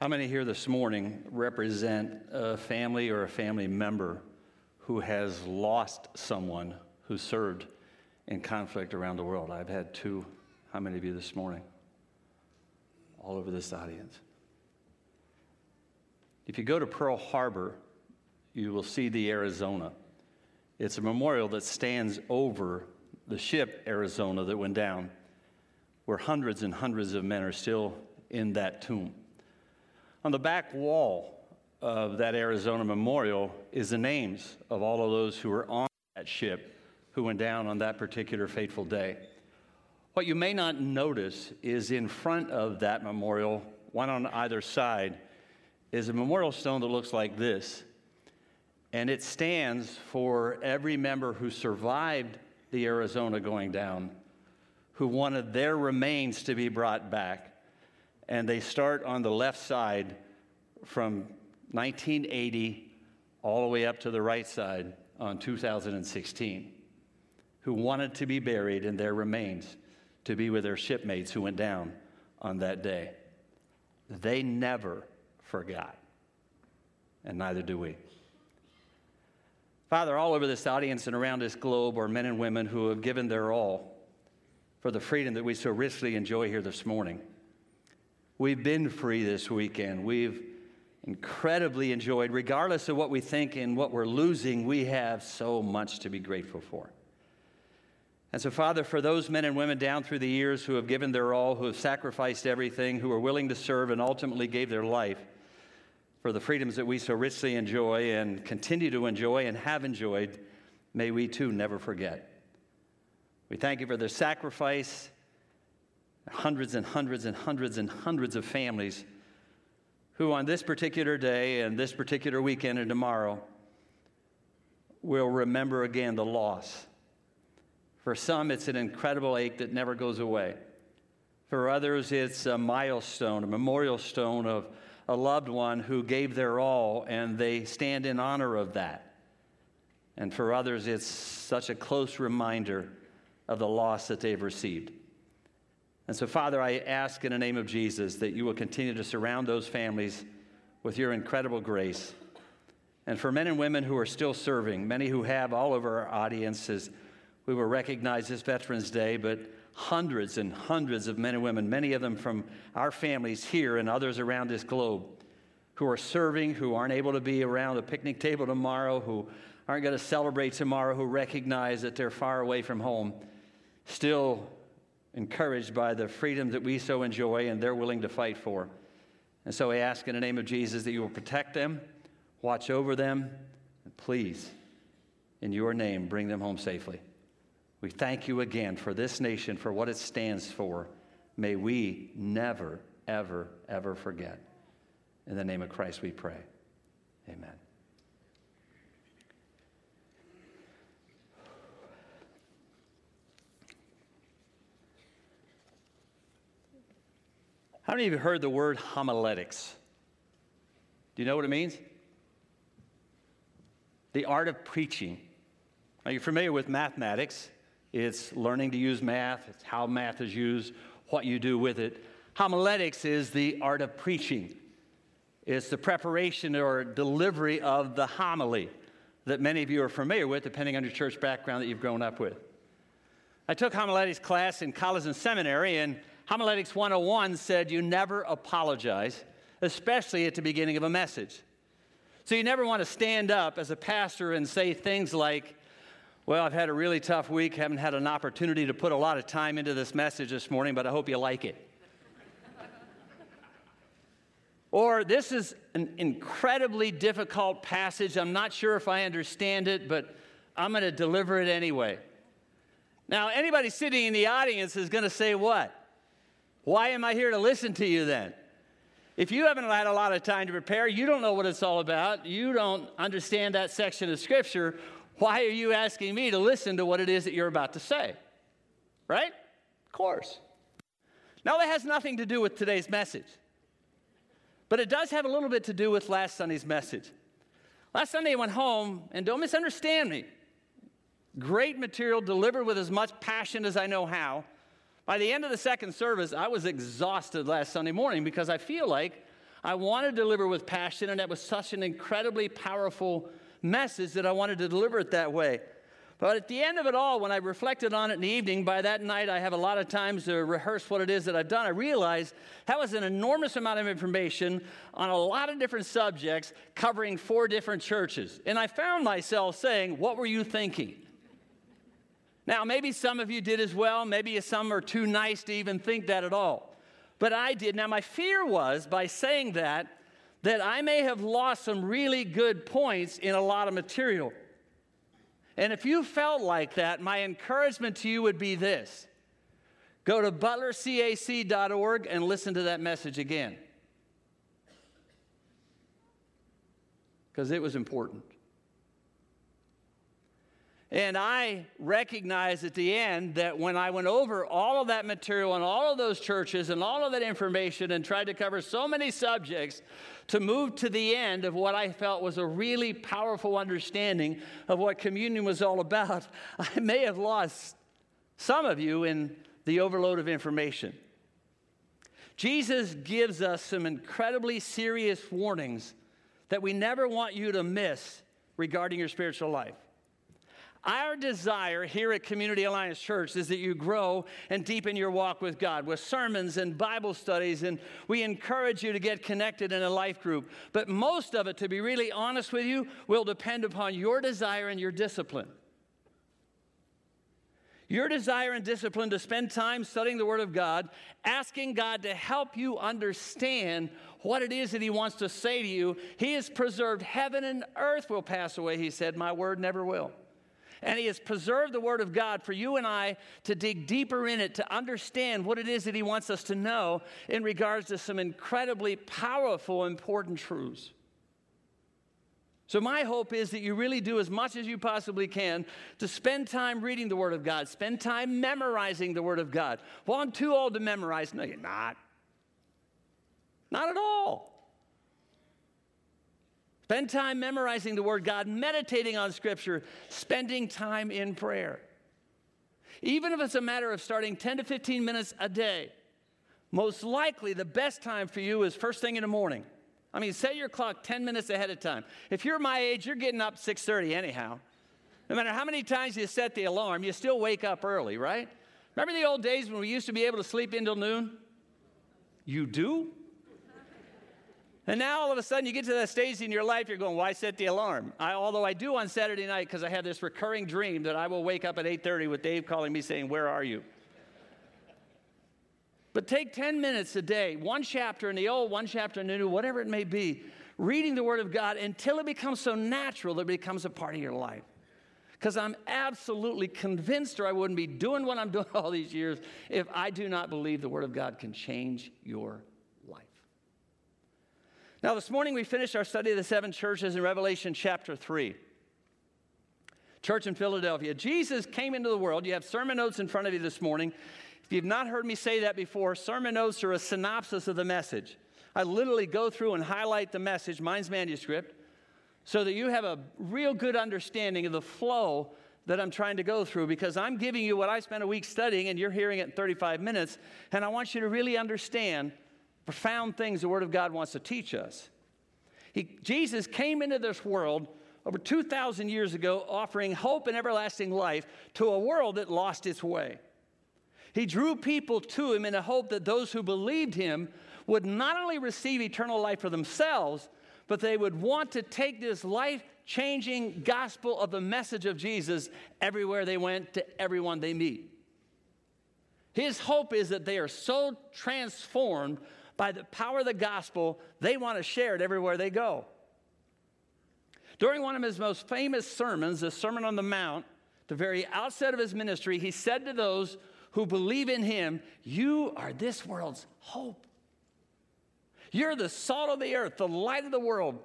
How many here this morning represent a family or a family member who has lost someone who served in conflict around the world? I've had two. How many of you this morning? All over this audience. If you go to Pearl Harbor, you will see the Arizona. It's a memorial that stands over the ship Arizona that went down, where hundreds and hundreds of men are still in that tomb. On the back wall of that Arizona memorial is the names of all of those who were on that ship who went down on that particular fateful day. What you may not notice is in front of that memorial, one on either side, is a memorial stone that looks like this. And it stands for every member who survived the Arizona going down, who wanted their remains to be brought back. And they start on the left side from 1980 all the way up to the right side on 2016, who wanted to be buried in their remains to be with their shipmates who went down on that day. They never forgot, and neither do we. Father, all over this audience and around this globe are men and women who have given their all for the freedom that we so richly enjoy here this morning. We've been free this weekend. We've incredibly enjoyed, regardless of what we think and what we're losing, we have so much to be grateful for. And so, Father, for those men and women down through the years who have given their all, who have sacrificed everything, who are willing to serve and ultimately gave their life, for the freedoms that we so richly enjoy and continue to enjoy and have enjoyed, may we too never forget. We thank you for their sacrifice, hundreds and hundreds and hundreds and hundreds of families who, on this particular day and this particular weekend and tomorrow, will remember again the loss. For some, it's an incredible ache that never goes away. For others, it's a milestone, a memorial stone of a loved one who gave their all, and they stand in honor of that. And for others, it's such a close reminder of the loss that they've received. And so, Father, I ask in the name of Jesus that you will continue to surround those families with your incredible grace. And for men and women who are still serving, many who have all over our audiences, we will recognize this Veterans Day, but hundreds and hundreds of men and women, many of them from our families here and others around this globe, who are serving, who aren't able to be around a picnic table tomorrow, who aren't going to celebrate tomorrow, who recognize that they're far away from home, still encouraged by the freedom that we so enjoy and they're willing to fight for. And so I ask in the name of Jesus that you will protect them, watch over them, and please, in your name, bring them home safely. We thank you again for this nation, for what it stands for. May we never, ever, ever forget. In the name of Christ we pray. Amen. How many of you heard the word homiletics? Do you know what it means? The art of preaching. Are you familiar with mathematics? It's learning to use math, it's how math is used, what you do with it. Homiletics is the art of preaching. It's the preparation or delivery of the homily that many of you are familiar with, depending on your church background that you've grown up with. I took homiletics class in college and seminary, and Homiletics 101 said you never apologize, especially at the beginning of a message. So you never want to stand up as a pastor and say things like, well, I've had a really tough week, haven't had an opportunity to put a lot of time into this message this morning, but I hope you like it. or this is an incredibly difficult passage. I'm not sure if I understand it, but I'm going to deliver it anyway. Now, anybody sitting in the audience is going to say, What? Why am I here to listen to you then? If you haven't had a lot of time to prepare, you don't know what it's all about, you don't understand that section of Scripture, why are you asking me to listen to what it is that you're about to say? Right? Of course. Now, that has nothing to do with today's message, but it does have a little bit to do with last Sunday's message. Last Sunday, I went home, and don't misunderstand me. Great material delivered with as much passion as I know how. By the end of the second service, I was exhausted last Sunday morning because I feel like I wanted to deliver with passion, and that was such an incredibly powerful message that I wanted to deliver it that way. But at the end of it all, when I reflected on it in the evening, by that night I have a lot of times to rehearse what it is that I've done. I realized that was an enormous amount of information on a lot of different subjects covering four different churches. And I found myself saying, What were you thinking? Now, maybe some of you did as well. Maybe some are too nice to even think that at all. But I did. Now, my fear was by saying that, that I may have lost some really good points in a lot of material. And if you felt like that, my encouragement to you would be this go to butlercac.org and listen to that message again. Because it was important. And I recognized at the end that when I went over all of that material and all of those churches and all of that information and tried to cover so many subjects to move to the end of what I felt was a really powerful understanding of what communion was all about, I may have lost some of you in the overload of information. Jesus gives us some incredibly serious warnings that we never want you to miss regarding your spiritual life. Our desire here at Community Alliance Church is that you grow and deepen your walk with God with sermons and Bible studies, and we encourage you to get connected in a life group. But most of it, to be really honest with you, will depend upon your desire and your discipline. Your desire and discipline to spend time studying the Word of God, asking God to help you understand what it is that He wants to say to you. He has preserved heaven and earth will pass away, He said, My word never will. And He has preserved the Word of God for you and I to dig deeper in it, to understand what it is that He wants us to know in regards to some incredibly powerful, important truths. So, my hope is that you really do as much as you possibly can to spend time reading the Word of God, spend time memorizing the Word of God. Well, I'm too old to memorize. No, you're not. Not at all. Spend time memorizing the Word God, meditating on Scripture, spending time in prayer. Even if it's a matter of starting 10 to 15 minutes a day, most likely the best time for you is first thing in the morning. I mean, set your clock 10 minutes ahead of time. If you're my age, you're getting up 6:30 anyhow. No matter how many times you set the alarm, you still wake up early, right? Remember the old days when we used to be able to sleep until noon? You do? And now all of a sudden you get to that stage in your life, you're going, why set the alarm? I, although I do on Saturday night because I have this recurring dream that I will wake up at 8.30 with Dave calling me saying, where are you? But take 10 minutes a day, one chapter in the old, one chapter in the new, whatever it may be, reading the Word of God until it becomes so natural that it becomes a part of your life. Because I'm absolutely convinced, or I wouldn't be doing what I'm doing all these years, if I do not believe the Word of God can change your now, this morning we finished our study of the seven churches in Revelation chapter 3. Church in Philadelphia. Jesus came into the world. You have sermon notes in front of you this morning. If you've not heard me say that before, sermon notes are a synopsis of the message. I literally go through and highlight the message, mine's manuscript, so that you have a real good understanding of the flow that I'm trying to go through because I'm giving you what I spent a week studying and you're hearing it in 35 minutes. And I want you to really understand profound things the Word of God wants to teach us. He, Jesus came into this world over 2,000 years ago, offering hope and everlasting life to a world that lost its way. He drew people to him in the hope that those who believed him would not only receive eternal life for themselves, but they would want to take this life changing gospel of the message of Jesus everywhere they went to everyone they meet. His hope is that they are so transformed by the power of the gospel, they want to share it everywhere they go. During one of his most famous sermons, the Sermon on the Mount, the very outset of his ministry, he said to those who believe in him, You are this world's hope. You're the salt of the earth, the light of the world.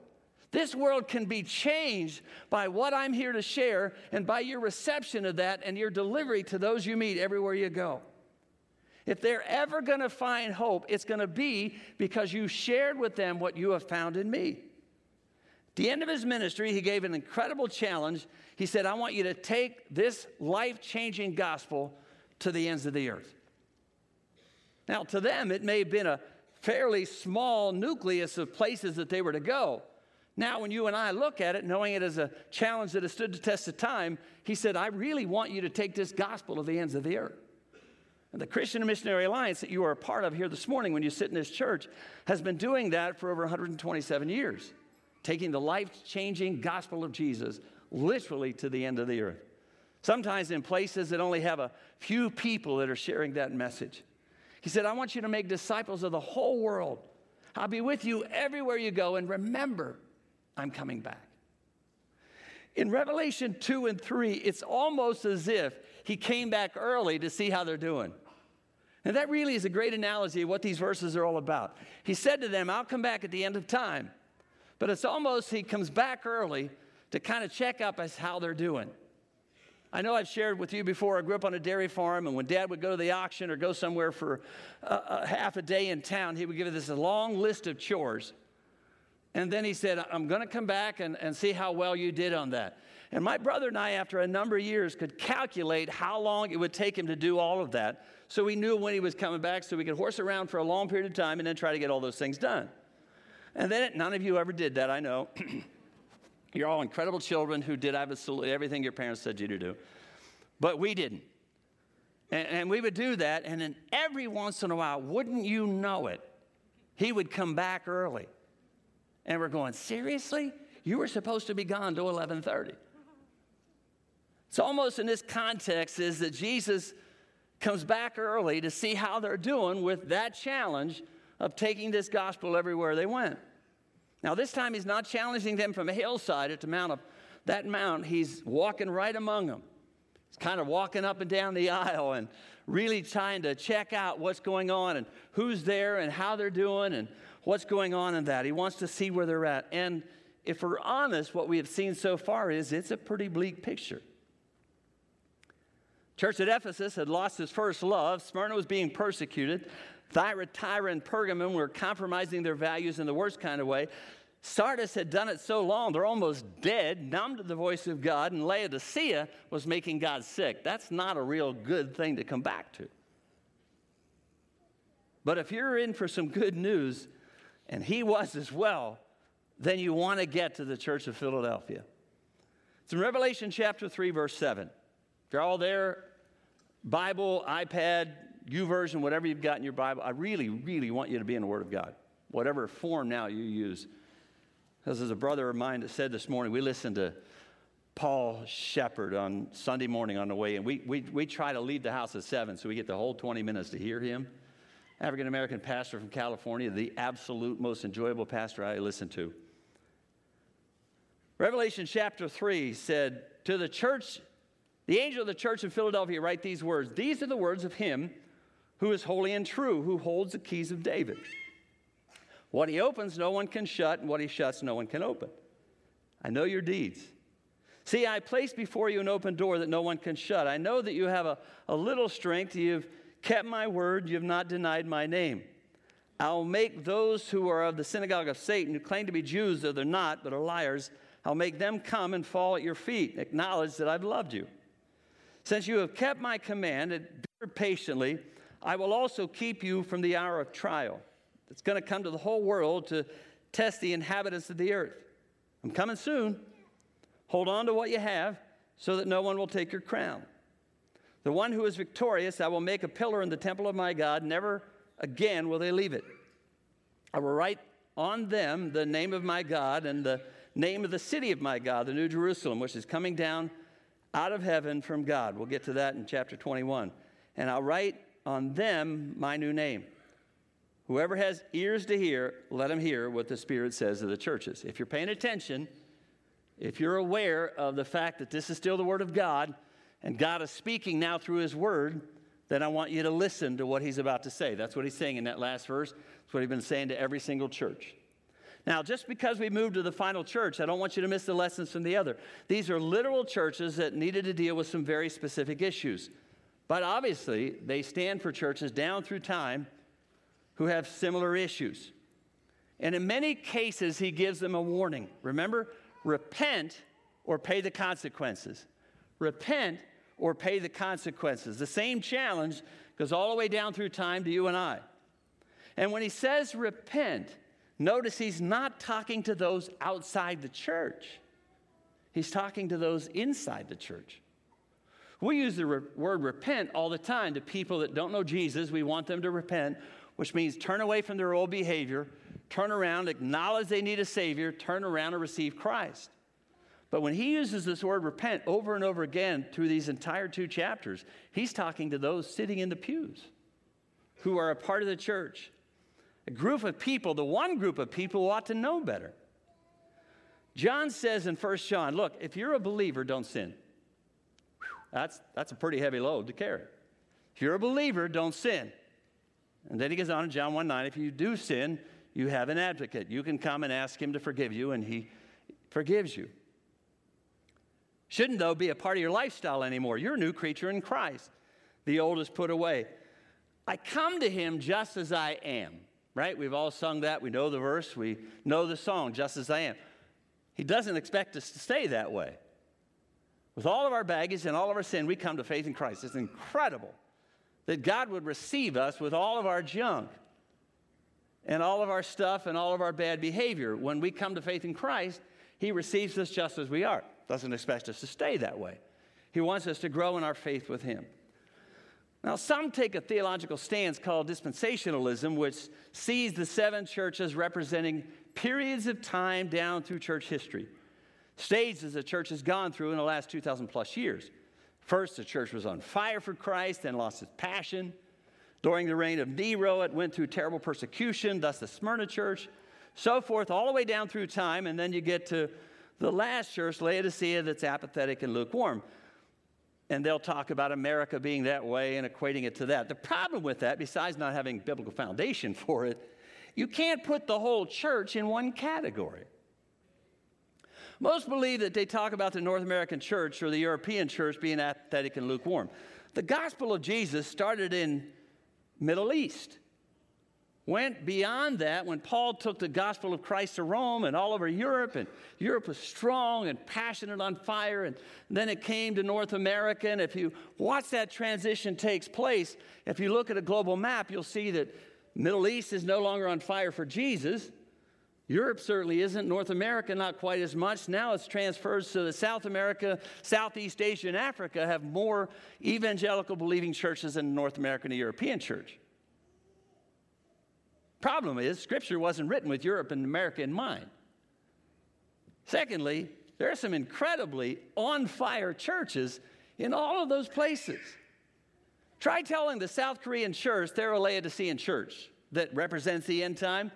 This world can be changed by what I'm here to share and by your reception of that and your delivery to those you meet everywhere you go. If they're ever going to find hope, it's going to be because you shared with them what you have found in me. At the end of his ministry, he gave an incredible challenge. He said, I want you to take this life changing gospel to the ends of the earth. Now, to them, it may have been a fairly small nucleus of places that they were to go. Now, when you and I look at it, knowing it as a challenge that has stood the test of time, he said, I really want you to take this gospel to the ends of the earth. And the Christian Missionary Alliance that you are a part of here this morning when you sit in this church has been doing that for over 127 years, taking the life changing gospel of Jesus literally to the end of the earth. Sometimes in places that only have a few people that are sharing that message. He said, I want you to make disciples of the whole world. I'll be with you everywhere you go, and remember, I'm coming back. In Revelation 2 and 3, it's almost as if he came back early to see how they're doing. And that really is a great analogy of what these verses are all about. He said to them, I'll come back at the end of time. But it's almost he comes back early to kind of check up as how they're doing. I know I've shared with you before, I grew up on a dairy farm, and when dad would go to the auction or go somewhere for a, a half a day in town, he would give us this long list of chores. And then he said, I'm going to come back and, and see how well you did on that. And my brother and I, after a number of years, could calculate how long it would take him to do all of that. So we knew when he was coming back so we could horse around for a long period of time and then try to get all those things done. And then none of you ever did that, I know. You're all incredible children who did absolutely everything your parents said you to do. But we didn't. And, and we would do that, and then every once in a while, wouldn't you know it, he would come back early. And we're going, seriously? You were supposed to be gone to 1130. It's almost in this context is that Jesus comes back early to see how they're doing with that challenge of taking this gospel everywhere they went. Now, this time he's not challenging them from a hillside at the mount of that mount. He's walking right among them. He's kind of walking up and down the aisle and really trying to check out what's going on and who's there and how they're doing and what's going on in that. He wants to see where they're at. And if we're honest, what we have seen so far is it's a pretty bleak picture. Church at Ephesus had lost its first love. Smyrna was being persecuted. Thyatira and Pergamum were compromising their values in the worst kind of way. Sardis had done it so long, they're almost dead, numb to the voice of God, and Laodicea was making God sick. That's not a real good thing to come back to. But if you're in for some good news, and he was as well, then you want to get to the church of Philadelphia. It's in Revelation chapter 3, verse 7. If you're all there, Bible, iPad, U YouVersion, whatever you've got in your Bible, I really, really want you to be in the Word of God, whatever form now you use. This is a brother of mine that said this morning, we listened to Paul Sheppard on Sunday morning on the way, and we, we, we try to leave the house at 7 so we get the whole 20 minutes to hear him. African American pastor from California, the absolute most enjoyable pastor I listened to. Revelation chapter 3 said, To the church, the angel of the church in Philadelphia, write these words These are the words of him who is holy and true, who holds the keys of David. What he opens, no one can shut, and what he shuts, no one can open. I know your deeds. See, I place before you an open door that no one can shut. I know that you have a, a little strength. You've kept my word. You have not denied my name. I'll make those who are of the synagogue of Satan, who claim to be Jews, though they're not, but are liars, I'll make them come and fall at your feet. Acknowledge that I've loved you. Since you have kept my command and bear patiently, I will also keep you from the hour of trial it's going to come to the whole world to test the inhabitants of the earth. I'm coming soon. Hold on to what you have so that no one will take your crown. The one who is victorious, I will make a pillar in the temple of my God. Never again will they leave it. I will write on them the name of my God and the name of the city of my God, the New Jerusalem, which is coming down out of heaven from God. We'll get to that in chapter 21. And I'll write on them my new name. Whoever has ears to hear, let him hear what the Spirit says to the churches. If you're paying attention, if you're aware of the fact that this is still the Word of God and God is speaking now through His Word, then I want you to listen to what He's about to say. That's what He's saying in that last verse. That's what He's been saying to every single church. Now, just because we moved to the final church, I don't want you to miss the lessons from the other. These are literal churches that needed to deal with some very specific issues. But obviously, they stand for churches down through time who have similar issues. And in many cases, he gives them a warning. Remember, repent or pay the consequences. Repent or pay the consequences. The same challenge goes all the way down through time to you and I. And when he says repent, notice he's not talking to those outside the church, he's talking to those inside the church. We use the re- word repent all the time to people that don't know Jesus. We want them to repent, which means turn away from their old behavior, turn around, acknowledge they need a Savior, turn around and receive Christ. But when he uses this word repent over and over again through these entire two chapters, he's talking to those sitting in the pews who are a part of the church. A group of people, the one group of people who ought to know better. John says in 1 John, look, if you're a believer, don't sin. That's, that's a pretty heavy load to carry. If you're a believer, don't sin. And then he goes on in John 1 9, if you do sin, you have an advocate. You can come and ask him to forgive you, and he forgives you. Shouldn't, though, be a part of your lifestyle anymore. You're a new creature in Christ. The old is put away. I come to him just as I am, right? We've all sung that. We know the verse. We know the song, just as I am. He doesn't expect us to stay that way. With all of our baggage and all of our sin, we come to faith in Christ. It's incredible that God would receive us with all of our junk and all of our stuff and all of our bad behavior. When we come to faith in Christ, He receives us just as we are. Doesn't expect us to stay that way. He wants us to grow in our faith with Him. Now, some take a theological stance called dispensationalism, which sees the seven churches representing periods of time down through church history stages the church has gone through in the last 2,000 plus years. First, the church was on fire for Christ, then lost its passion. During the reign of Nero, it went through terrible persecution, thus the Smyrna church, so forth, all the way down through time. And then you get to the last church, Laodicea, that's apathetic and lukewarm. And they'll talk about America being that way and equating it to that. The problem with that, besides not having biblical foundation for it, you can't put the whole church in one category. Most believe that they talk about the North American church or the European church being apathetic and lukewarm. The gospel of Jesus started in Middle East. Went beyond that when Paul took the gospel of Christ to Rome and all over Europe, and Europe was strong and passionate on fire, and then it came to North America. And if you watch that transition takes place, if you look at a global map, you'll see that Middle East is no longer on fire for Jesus. Europe certainly isn't. North America, not quite as much. Now it's transferred so that South America, Southeast Asia, and Africa have more evangelical believing churches than North American and European church. Problem is, Scripture wasn't written with Europe and America in mind. Secondly, there are some incredibly on fire churches in all of those places. Try telling the South Korean church they're a Laodicean church that represents the end time.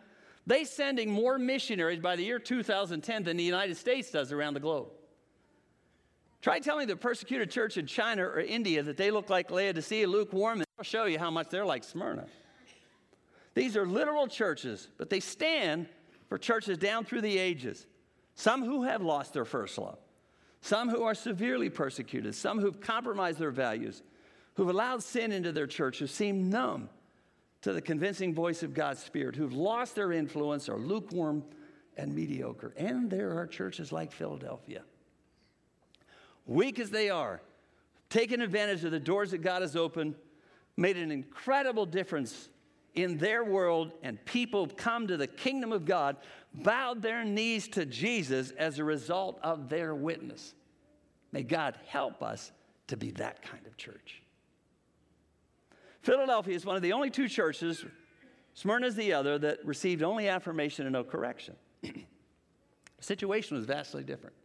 They sending more missionaries by the year 2010 than the United States does around the globe. Try telling the persecuted church in China or India that they look like Laodicea, lukewarm, and they'll show you how much they're like Smyrna. These are literal churches, but they stand for churches down through the ages. Some who have lost their first love, some who are severely persecuted, some who've compromised their values, who've allowed sin into their church, who seem numb to the convincing voice of God's Spirit who've lost their influence, are lukewarm and mediocre. And there are churches like Philadelphia, weak as they are, taken advantage of the doors that God has opened, made an incredible difference in their world, and people come to the kingdom of God, bowed their knees to Jesus as a result of their witness. May God help us to be that kind of church. Philadelphia is one of the only two churches, Smyrna is the other, that received only affirmation and no correction. the situation was vastly different.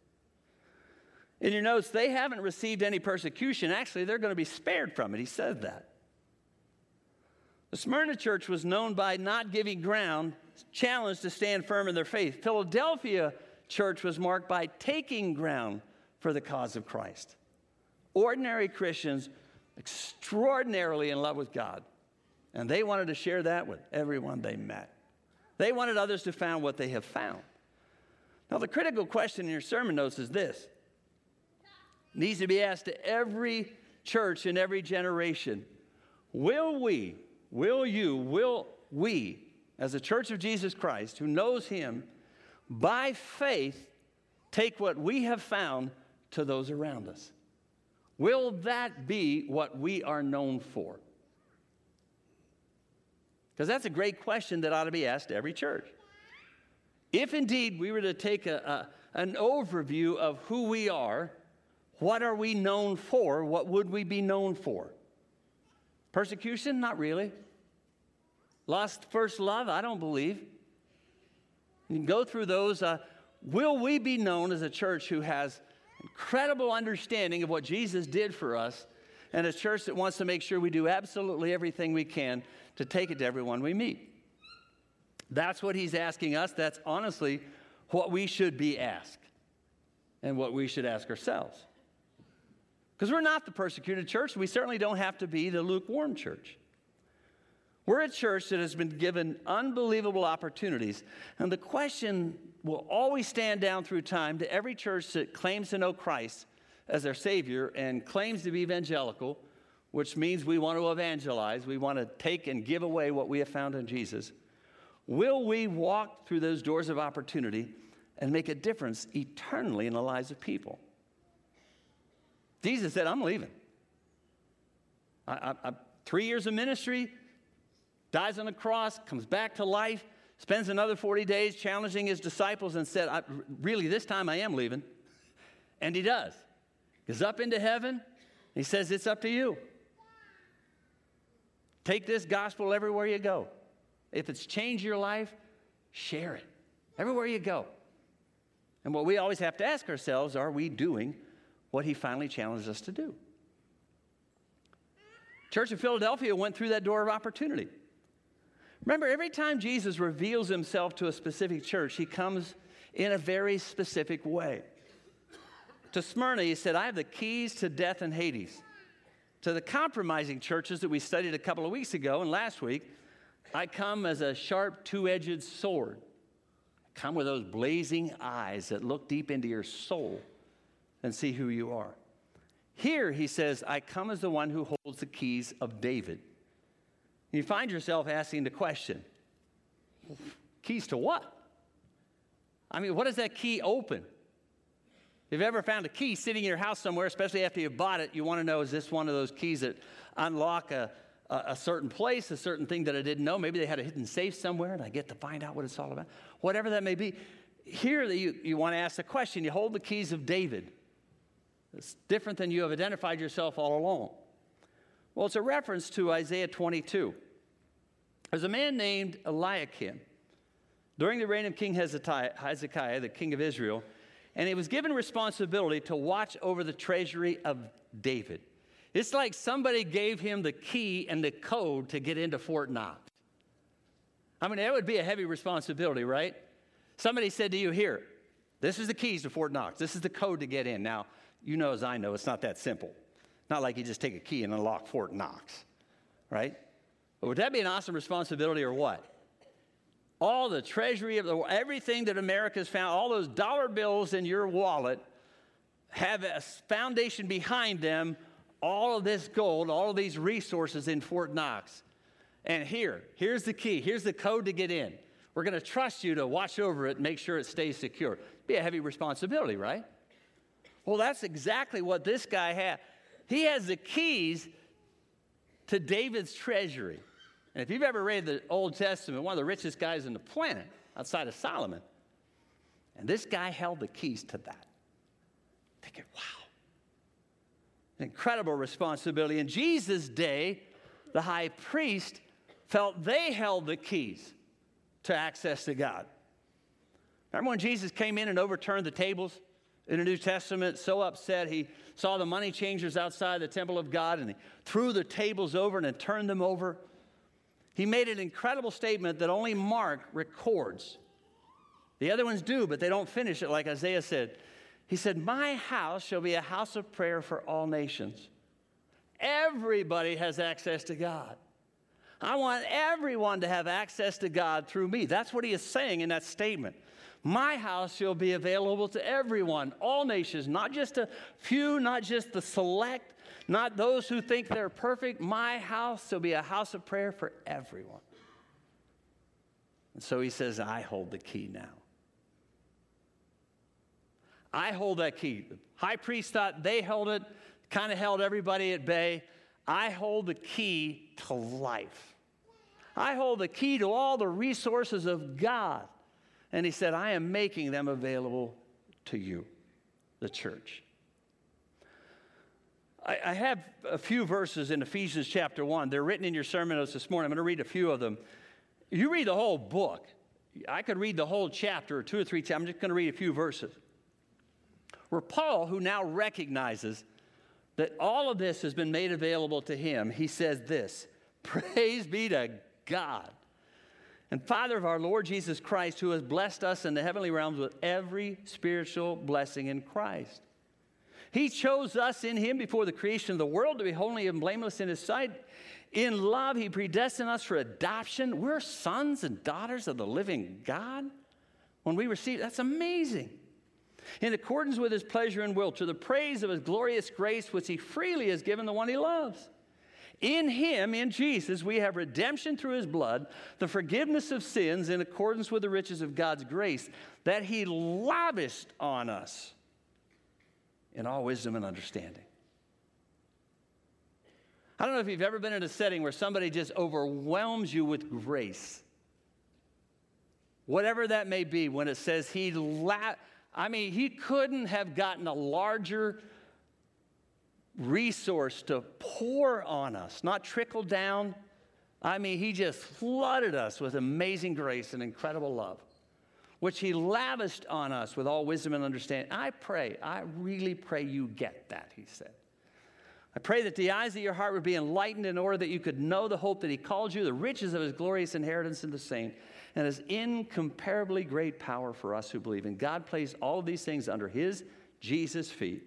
In your notes, they haven't received any persecution. Actually, they're going to be spared from it. He said that. The Smyrna church was known by not giving ground, challenged to stand firm in their faith. Philadelphia church was marked by taking ground for the cause of Christ. Ordinary Christians extraordinarily in love with God. And they wanted to share that with everyone they met. They wanted others to find what they have found. Now, the critical question in your sermon notes is this needs to be asked to every church in every generation Will we, will you, will we, as a church of Jesus Christ who knows Him, by faith, take what we have found to those around us? Will that be what we are known for? Because that's a great question that ought to be asked to every church. If indeed we were to take a, a, an overview of who we are, what are we known for? What would we be known for? Persecution? Not really. Lost first love? I don't believe. You can go through those. Uh, will we be known as a church who has incredible understanding of what Jesus did for us and a church that wants to make sure we do absolutely everything we can to take it to everyone we meet? That's what he's asking us. That's honestly what we should be asked and what we should ask ourselves. Because we're not the persecuted church. We certainly don't have to be the lukewarm church. We're a church that has been given unbelievable opportunities. And the question will always stand down through time to every church that claims to know Christ as their Savior and claims to be evangelical, which means we want to evangelize. We want to take and give away what we have found in Jesus. Will we walk through those doors of opportunity and make a difference eternally in the lives of people? Jesus said, I'm leaving. I, I, I, three years of ministry, dies on the cross, comes back to life, spends another 40 days challenging his disciples and said, Really, this time I am leaving. And he does. Goes up into heaven. He says, It's up to you. Take this gospel everywhere you go. If it's changed your life, share it everywhere you go. And what we always have to ask ourselves are we doing what he finally challenged us to do? Church of Philadelphia went through that door of opportunity. Remember, every time Jesus reveals himself to a specific church, he comes in a very specific way. To Smyrna, he said, I have the keys to death and Hades. To the compromising churches that we studied a couple of weeks ago and last week, I come as a sharp, two edged sword. I come with those blazing eyes that look deep into your soul and see who you are. Here, he says, I come as the one who holds the keys of David. You find yourself asking the question keys to what? I mean, what does that key open? If you've ever found a key sitting in your house somewhere, especially after you've bought it, you want to know is this one of those keys that unlock a, a, a, certain place, a certain thing that I didn't know? Maybe they had a hidden safe somewhere and I get to find out what it's all about. Whatever that may be. Here, you, you want to ask the question you hold the keys of David. It's different than you have identified yourself all along. Well, it's a reference to Isaiah 22. There's a man named Eliakim during the reign of King Hezekiah, the king of Israel, and he was given responsibility to watch over the treasury of David. It's like somebody gave him the key and the code to get into Fort Knox. I mean, that would be a heavy responsibility, right? Somebody said to you, Here, this is the keys to Fort Knox. This is the code to get in. Now, you know as I know, it's not that simple. Not like you just take a key and unlock Fort Knox, right? But would that be an awesome responsibility or what? All the treasury of the everything that America's found, all those dollar bills in your wallet have a foundation behind them, all of this gold, all of these resources in Fort Knox. And here, here's the key, here's the code to get in. We're going to trust you to watch over it and make sure it stays secure. Be a heavy responsibility, right? Well, that's exactly what this guy had. He has the keys to David's treasury. And if you've ever read the Old Testament, one of the richest guys on the planet outside of Solomon, and this guy held the keys to that. Thinking, wow, an incredible responsibility. In Jesus' day, the high priest felt they held the keys to access to God. Remember when Jesus came in and overturned the tables? In the New Testament, so upset he saw the money changers outside the temple of God and he threw the tables over and turned them over. He made an incredible statement that only Mark records. The other ones do, but they don't finish it like Isaiah said. He said, My house shall be a house of prayer for all nations. Everybody has access to God. I want everyone to have access to God through me. That's what he is saying in that statement. My house shall be available to everyone, all nations, not just a few, not just the select, not those who think they're perfect. My house shall be a house of prayer for everyone. And so he says, I hold the key now. I hold that key. The high priest thought they held it, kind of held everybody at bay. I hold the key to life. I hold the key to all the resources of God. And he said, I am making them available to you, the church. I, I have a few verses in Ephesians chapter 1. They're written in your sermon notes this morning. I'm going to read a few of them. You read the whole book. I could read the whole chapter or two or three times. I'm just going to read a few verses. Where Paul, who now recognizes that all of this has been made available to him, he says this Praise be to God and Father of our Lord Jesus Christ, who has blessed us in the heavenly realms with every spiritual blessing in Christ. He chose us in Him before the creation of the world to be holy and blameless in His sight. In love, He predestined us for adoption. We're sons and daughters of the living God. When we receive, that's amazing. In accordance with His pleasure and will, to the praise of His glorious grace, which He freely has given the one He loves. In Him, in Jesus, we have redemption through His blood, the forgiveness of sins in accordance with the riches of God's grace that He lavished on us in all wisdom and understanding. I don't know if you've ever been in a setting where somebody just overwhelms you with grace. Whatever that may be, when it says he, la- I mean, he couldn't have gotten a larger resource to pour on us, not trickle down. I mean, he just flooded us with amazing grace and incredible love which he lavished on us with all wisdom and understanding. I pray, I really pray you get that, he said. I pray that the eyes of your heart would be enlightened in order that you could know the hope that he called you, the riches of his glorious inheritance in the saint, and his incomparably great power for us who believe. And God placed all of these things under his, Jesus' feet,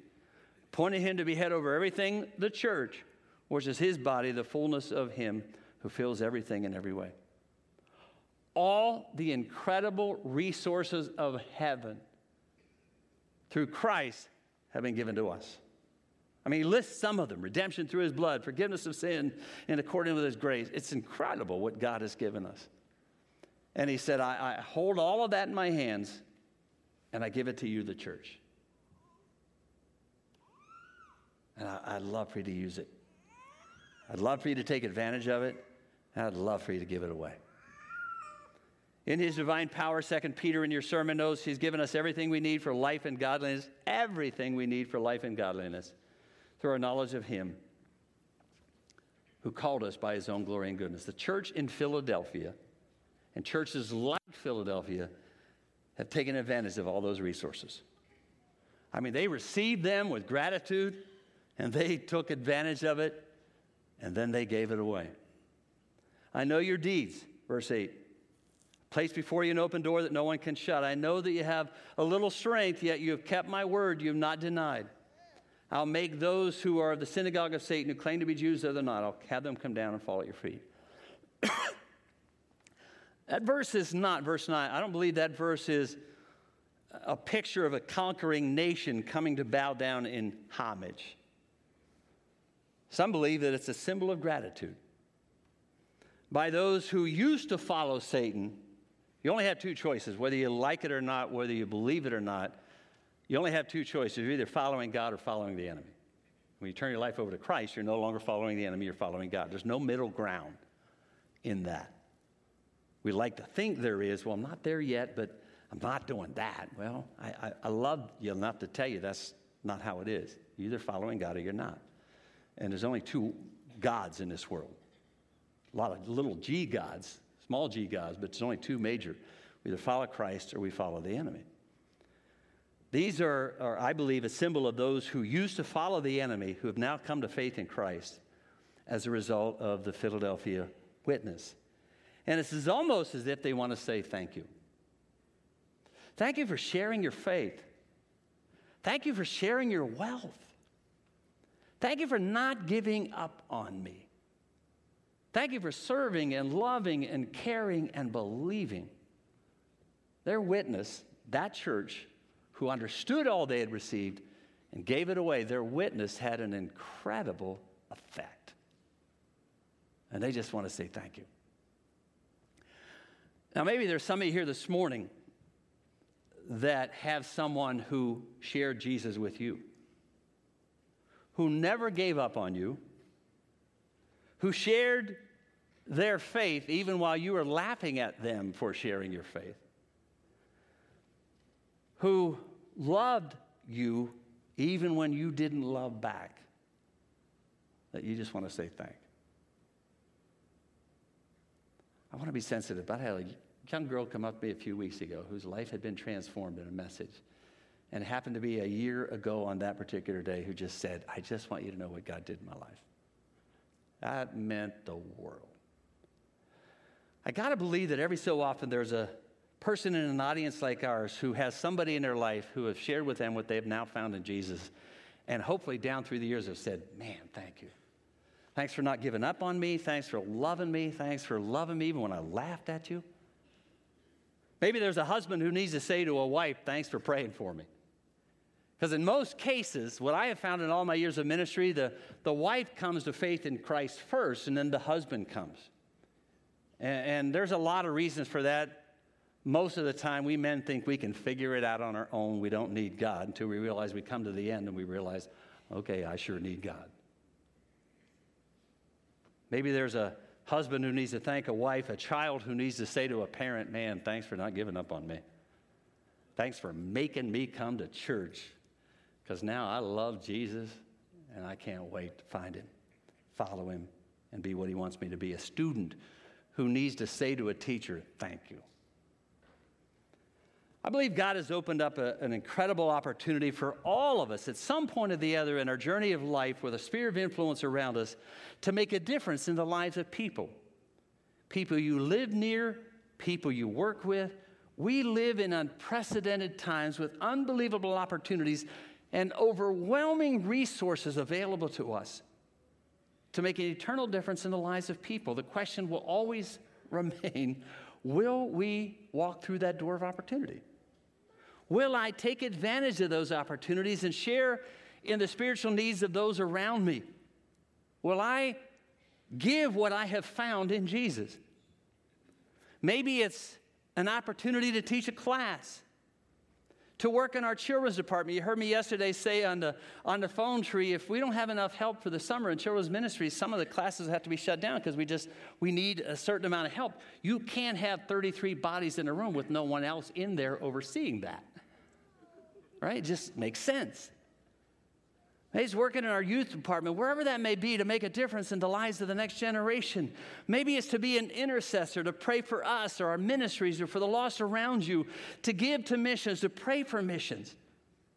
pointing him to be head over everything, the church, which is his body, the fullness of him who fills everything in every way all the incredible resources of heaven through Christ have been given to us. I mean, he lists some of them redemption through his blood, forgiveness of sin in accordance with his grace. It's incredible what God has given us. And he said, I, I hold all of that in my hands and I give it to you, the church. And I, would love for you to use it. I'd love for you to take advantage of it. And I'd love for you to give it away. In his divine power, Second Peter in your sermon notes, he's given us everything we need for life and godliness, everything we need for life and godliness through our knowledge of him who called us by his own glory and goodness. The church in Philadelphia and churches like Philadelphia have taken advantage of all those resources. I mean, they received them with gratitude and they took advantage of it and then they gave it away. I know your deeds, verse 8 Place before you an open door that no one can shut. I know that you have a little strength, yet you have kept my word, you have not denied. I'll make those who are of the synagogue of Satan, who claim to be Jews, though they're not, I'll have them come down and fall at your feet. that verse is not verse 9. I don't believe that verse is a picture of a conquering nation coming to bow down in homage. Some believe that it's a symbol of gratitude by those who used to follow Satan you only have two choices, whether you like it or not, whether you believe it or not. You only have two choices. You're either following God or following the enemy. When you turn your life over to Christ, you're no longer following the enemy, you're following God. There's no middle ground in that. We like to think there is. Well, I'm not there yet, but I'm not doing that. Well, I, I, I love you enough to tell you that's not how it is. You're either following God or you're not. And there's only two gods in this world a lot of little g gods small g gods, but there's only two major. We either follow Christ or we follow the enemy. These are, are, I believe, a symbol of those who used to follow the enemy who have now come to faith in Christ as a result of the Philadelphia witness. And it's almost as if they want to say thank you. Thank you for sharing your faith. Thank you for sharing your wealth. Thank you for not giving up on me. Thank you for serving and loving and caring and believing. Their witness, that church who understood all they had received and gave it away, their witness had an incredible effect. And they just want to say thank you. Now, maybe there's somebody here this morning that have someone who shared Jesus with you, who never gave up on you, who shared their faith even while you were laughing at them for sharing your faith, who loved you even when you didn't love back, that you just want to say thank. I want to be sensitive. I had a young girl come up to me a few weeks ago whose life had been transformed in a message. And happened to be a year ago on that particular day who just said, I just want you to know what God did in my life. That meant the world. I got to believe that every so often there's a person in an audience like ours who has somebody in their life who have shared with them what they have now found in Jesus. And hopefully, down through the years, have said, Man, thank you. Thanks for not giving up on me. Thanks for loving me. Thanks for loving me even when I laughed at you. Maybe there's a husband who needs to say to a wife, Thanks for praying for me. Because in most cases, what I have found in all my years of ministry, the, the wife comes to faith in Christ first, and then the husband comes. And, and there's a lot of reasons for that. Most of the time, we men think we can figure it out on our own. We don't need God until we realize we come to the end and we realize, okay, I sure need God. Maybe there's a husband who needs to thank a wife, a child who needs to say to a parent, man, thanks for not giving up on me. Thanks for making me come to church because now I love Jesus and I can't wait to find him, follow him, and be what he wants me to be a student who needs to say to a teacher, Thank you. I believe God has opened up a, an incredible opportunity for all of us at some point or the other in our journey of life with a sphere of influence around us to make a difference in the lives of people. People you live near, people you work with. We live in unprecedented times with unbelievable opportunities and overwhelming resources available to us to make an eternal difference in the lives of people. The question will always remain will we walk through that door of opportunity? Will I take advantage of those opportunities and share in the spiritual needs of those around me? Will I give what I have found in Jesus? Maybe it's an opportunity to teach a class to work in our children's department. You heard me yesterday say on the, on the phone tree, if we don't have enough help for the summer in children's ministry, some of the classes have to be shut down because we just, we need a certain amount of help. You can't have 33 bodies in a room with no one else in there overseeing that. Right? It just makes sense. He's working in our youth department, wherever that may be, to make a difference in the lives of the next generation. Maybe it's to be an intercessor, to pray for us or our ministries or for the lost around you, to give to missions, to pray for missions,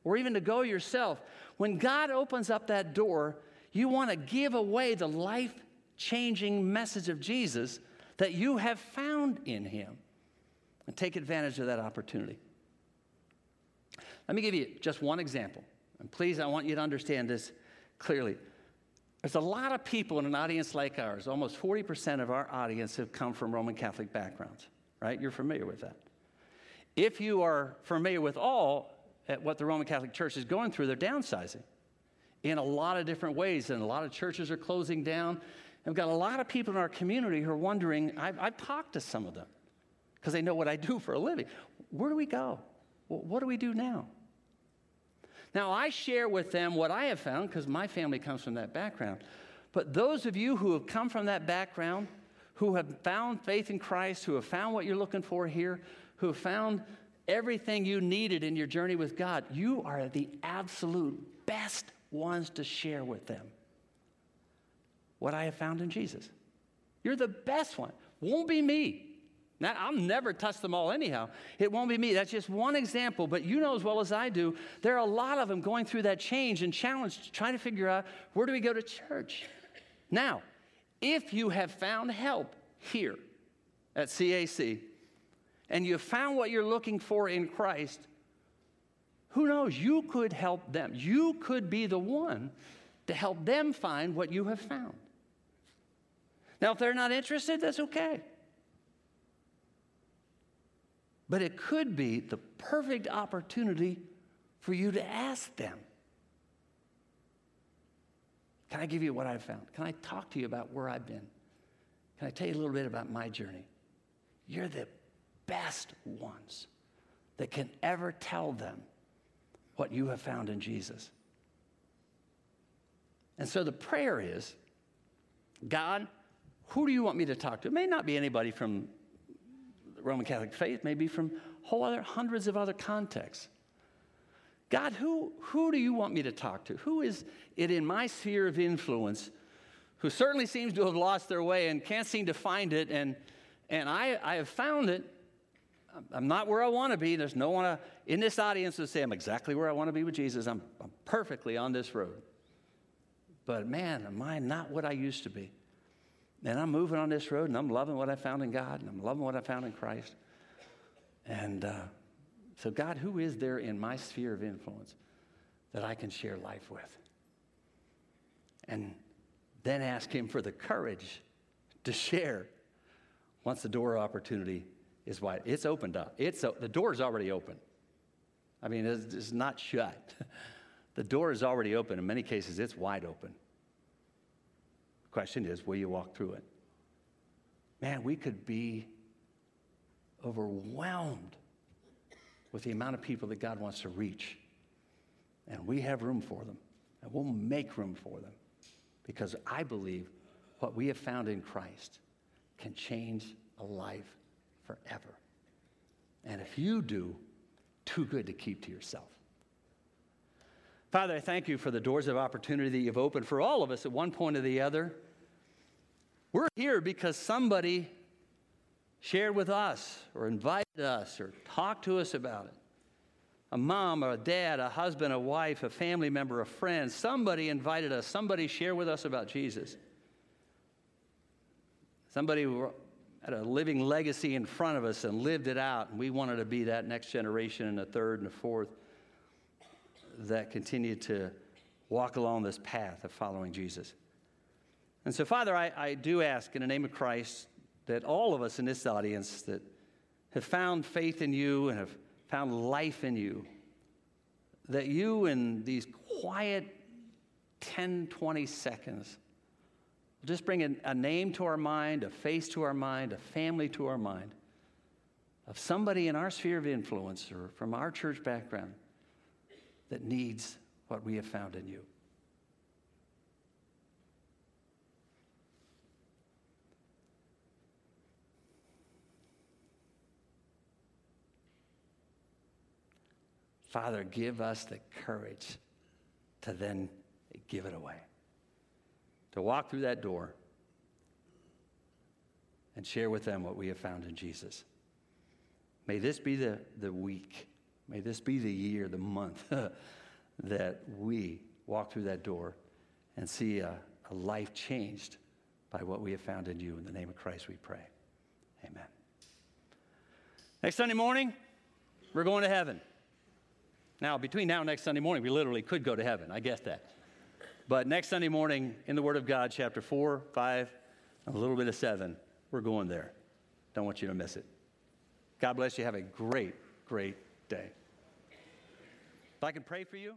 or even to go yourself. When God opens up that door, you want to give away the life changing message of Jesus that you have found in Him and take advantage of that opportunity. Let me give you just one example. And please, I want you to understand this clearly. There's a lot of people in an audience like ours. Almost 40% of our audience have come from Roman Catholic backgrounds, right? You're familiar with that. If you are familiar with all at what the Roman Catholic Church is going through, they're downsizing in a lot of different ways, and a lot of churches are closing down. And we've got a lot of people in our community who are wondering. I've, I've talked to some of them because they know what I do for a living. Where do we go? What do we do now? Now, I share with them what I have found because my family comes from that background. But those of you who have come from that background, who have found faith in Christ, who have found what you're looking for here, who have found everything you needed in your journey with God, you are the absolute best ones to share with them what I have found in Jesus. You're the best one. Won't be me. Now, I'll never touch them all anyhow. It won't be me. That's just one example, but you know as well as I do, there are a lot of them going through that change and challenge, trying to figure out where do we go to church? Now, if you have found help here at CAC and you found what you're looking for in Christ, who knows? You could help them. You could be the one to help them find what you have found. Now, if they're not interested, that's okay. But it could be the perfect opportunity for you to ask them. Can I give you what I've found? Can I talk to you about where I've been? Can I tell you a little bit about my journey? You're the best ones that can ever tell them what you have found in Jesus. And so the prayer is God, Who do you want me to talk to? It may not be anybody from Roman Catholic faith, maybe from whole other hundreds of other contexts. God, who, who do you want me to talk to? Who is it in my sphere of influence who certainly seems to have lost their way and can't seem to find it? And, and I, I have found it. I'm not where I want to be. There's no one uh, in this audience to say I'm exactly where I want to be with Jesus. I'm, I'm perfectly on this road. But man, am I not what I used to be? And I'm moving on this road and I'm loving what I found in God and I'm loving what I found in Christ. And uh, so, God, who is there in my sphere of influence that I can share life with? And then ask Him for the courage to share once the door of opportunity is wide. It's opened up. It's, the door is already open. I mean, it's, it's not shut. the door is already open. In many cases, it's wide open. Question is, will you walk through it? Man, we could be overwhelmed with the amount of people that God wants to reach. And we have room for them, and we'll make room for them because I believe what we have found in Christ can change a life forever. And if you do, too good to keep to yourself. Father, I thank you for the doors of opportunity that you've opened for all of us at one point or the other. We're here because somebody shared with us or invited us or talked to us about it. A mom or a dad, a husband, a wife, a family member, a friend, somebody invited us, somebody shared with us about Jesus. Somebody had a living legacy in front of us and lived it out, and we wanted to be that next generation and a third and a fourth that continued to walk along this path of following Jesus. And so, Father, I, I do ask in the name of Christ that all of us in this audience that have found faith in you and have found life in you, that you in these quiet 10, 20 seconds just bring a, a name to our mind, a face to our mind, a family to our mind of somebody in our sphere of influence or from our church background that needs what we have found in you. Father, give us the courage to then give it away, to walk through that door and share with them what we have found in Jesus. May this be the, the week, may this be the year, the month that we walk through that door and see a, a life changed by what we have found in you. In the name of Christ, we pray. Amen. Next Sunday morning, we're going to heaven. Now, between now and next Sunday morning, we literally could go to heaven. I get that. But next Sunday morning, in the Word of God, chapter 4, 5, a little bit of 7, we're going there. Don't want you to miss it. God bless you. Have a great, great day. If I can pray for you.